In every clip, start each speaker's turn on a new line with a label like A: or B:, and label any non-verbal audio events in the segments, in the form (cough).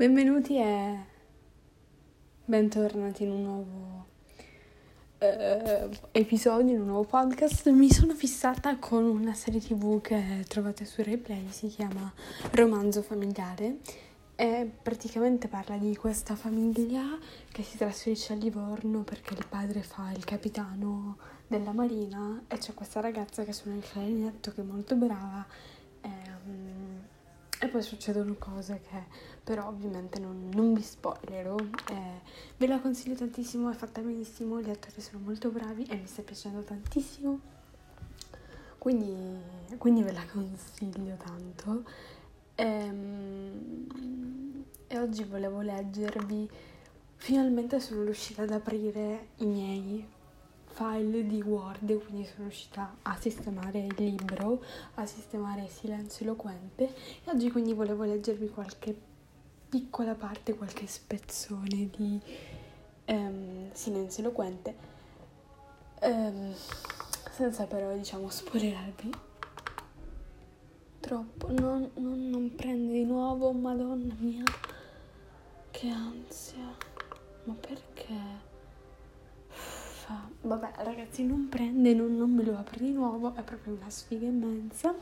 A: Benvenuti e bentornati in un nuovo uh, episodio, in un nuovo podcast. Mi sono fissata con una serie tv che trovate su Replay, si chiama Romanzo familiare e praticamente parla di questa famiglia che si trasferisce a Livorno perché il padre fa il capitano della marina e c'è questa ragazza che suona il clarinetto che è molto brava. E, um, e poi succedono cose che però ovviamente non, non vi spoilerò. Eh, ve la consiglio tantissimo, è fatta benissimo, gli attori sono molto bravi e mi sta piacendo tantissimo. Quindi, quindi ve la consiglio tanto. Ehm, e oggi volevo leggervi, finalmente sono riuscita ad aprire i miei file di Word, quindi sono riuscita a sistemare il libro, a sistemare Silenzio Eloquente. E oggi quindi volevo leggervi qualche piccola parte, qualche spezzone di um, Silenzio Eloquente, um, senza però diciamo spoilerarvi. Troppo, non, non, non prende di nuovo, madonna mia, che ansia, ma perché? Fa, vabbè ragazzi non prende, non, non me lo apre di nuovo, è proprio una sfiga immensa.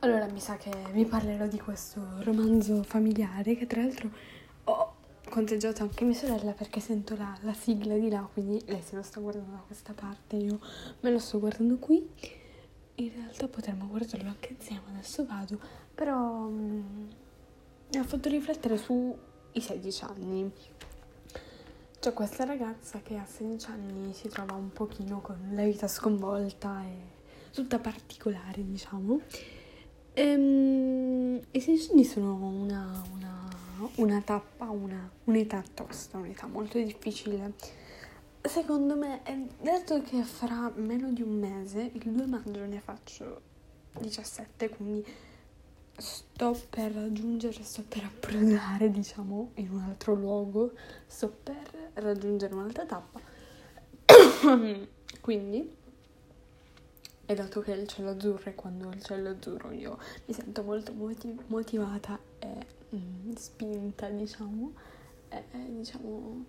A: Allora mi sa che vi parlerò di questo romanzo familiare che tra l'altro ho conteggiato anche mia sorella perché sento la, la sigla di là, quindi lei se lo sta guardando da questa parte, io me lo sto guardando qui. In realtà potremmo guardarlo anche insieme, adesso vado, però mm, mi ha fatto riflettere sui 16 anni c'è questa ragazza che a 16 anni si trova un pochino con la vita sconvolta e tutta particolare, diciamo. Ehm, I 16 anni sono una, una, una tappa, una, un'età tosta, un'età molto difficile. Secondo me, dato che fra meno di un mese, il 2 maggio ne faccio 17, quindi sto per raggiungere, sto per approdare, diciamo, in un altro luogo, sto per raggiungere un'altra tappa. (coughs) Quindi, e dato che il cielo azzurro è quando il cielo azzurro io mi sento molto motiv- motivata e mm, spinta, diciamo, e, diciamo,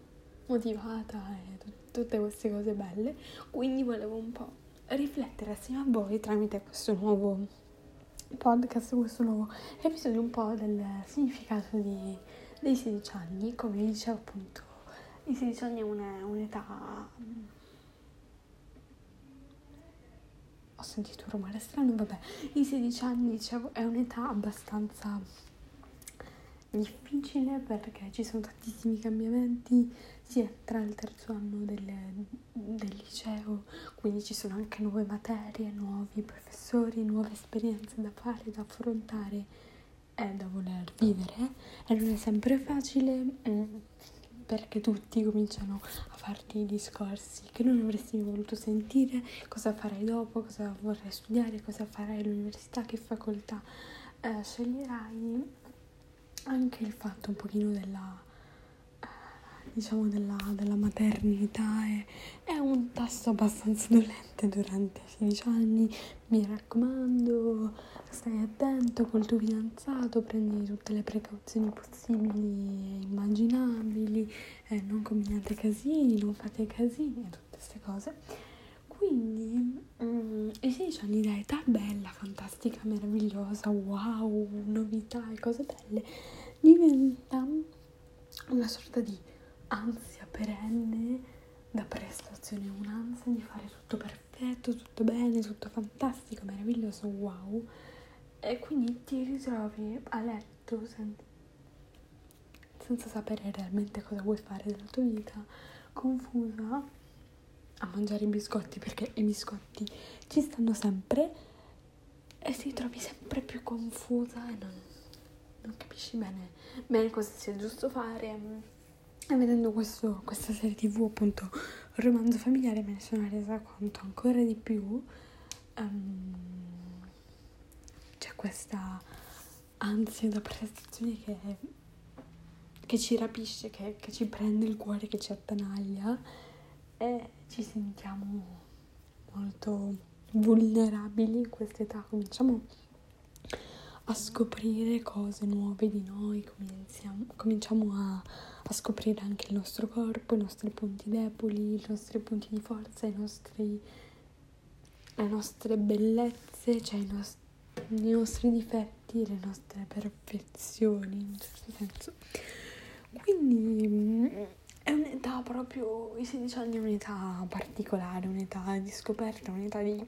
A: motivata e t- tutte queste cose belle. Quindi volevo un po' riflettere assieme a voi tramite questo nuovo podcast, questo nuovo episodio un po' del significato di, dei 16 anni, come dicevo appunto, i 16 anni è una, un'età... Ho sentito un rumore strano, vabbè, i 16 anni dicevo è un'età abbastanza difficile perché ci sono tantissimi cambiamenti sia tra il terzo anno del, del, liceo, quindi ci sono anche nuove materie, nuovi professori, nuove esperienze da fare, da affrontare e da voler vivere. E non è sempre facile mm, perché tutti cominciano a farti discorsi che non avresti voluto sentire, cosa farai dopo, cosa vorrai studiare, cosa farai all'università, che facoltà eh, sceglierai anche il fatto un pochino della diciamo della, della maternità è, è, un tasto abbastanza dolente durante i 16 anni. Mi raccomando stai attento col tuo fidanzato prendi tutte le precauzioni possibili e immaginabili eh, non combinate casini non fate casini e tutte queste cose quindi mm, i 16 anni da età bella, fantastica, meravigliosa, wow, novità e cose belle, diventa una sorta di ansia perenne da prestazione, un'ansia di fare tutto perfetto, tutto bene, tutto fantastico, meraviglioso, wow. E quindi ti ritrovi a letto sen- senza sapere realmente cosa vuoi fare della tua vita, confusa a mangiare i biscotti perché i biscotti ci stanno sempre e ti trovi sempre più confusa e non, non capisci bene, bene cosa sia giusto fare. E vedendo questo, questa serie tv, appunto, romanzo familiare, me ne sono resa conto ancora di più. Um, c'è questa ansia da prestazione che, che ci rapisce, che, che ci prende il cuore, che ci attanaglia e ci sentiamo molto vulnerabili in questa età. Cominciamo a scoprire cose nuove di noi, cominciamo, a, a, scoprire anche il nostro corpo, i nostri punti deboli, i nostri punti di forza, nostri, le nostre bellezze, cioè i nostri, i nostri difetti, le nostre perfezioni, in un certo senso. Quindi è un'età proprio, i 16 anni è un'età particolare, un'età di scoperta, un'età di,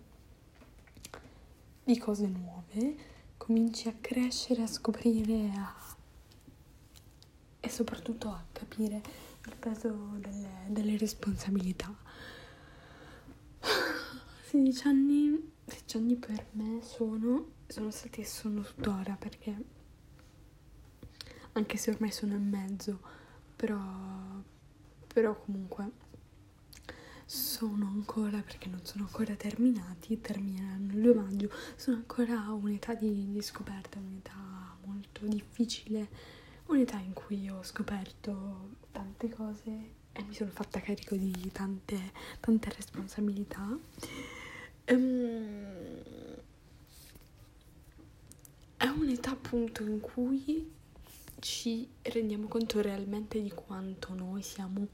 A: di cose nuove cominci a crescere, a scoprire a... e soprattutto a capire il peso delle, delle responsabilità. (sighs) 16 anni, 16 anni per me sono, sono stati e sono tuttora perché anche se ormai sono in mezzo, però, però comunque sono ancora, perché non sono ancora terminati, termineranno il 2 maggio, sono ancora un'età di, di scoperta, un'età molto difficile, un'età in cui ho scoperto tante cose e mi sono fatta carico di tante, tante responsabilità. Um, è un'età appunto in cui ci rendiamo conto realmente di quanto noi siamo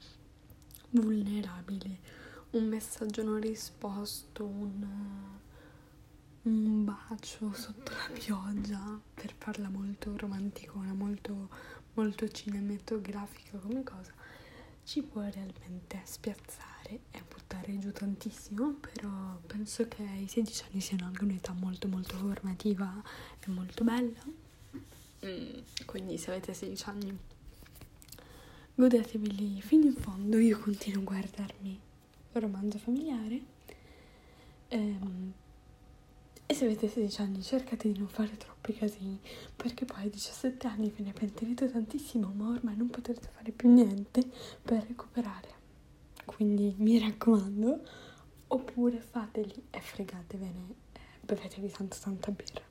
A: vulnerabili un messaggio non risposto, un, un bacio sotto la pioggia, per farla molto romanticona, molto, molto cinematografica come cosa, ci può realmente spiazzare e buttare giù tantissimo, però penso che i 16 anni siano anche un'età molto molto formativa e molto bella. Mm, quindi se avete 16 anni godeteveli fino in fondo, io continuo a guardarmi romanzo familiare. Ehm, e se avete 16 anni cercate di non fare troppi casini, perché poi a 17 anni ve ne pentirete tantissimo, ma ormai non potrete fare più niente per recuperare. Quindi mi raccomando, oppure fateli e fregatevene, bevetevi tanto tanta birra.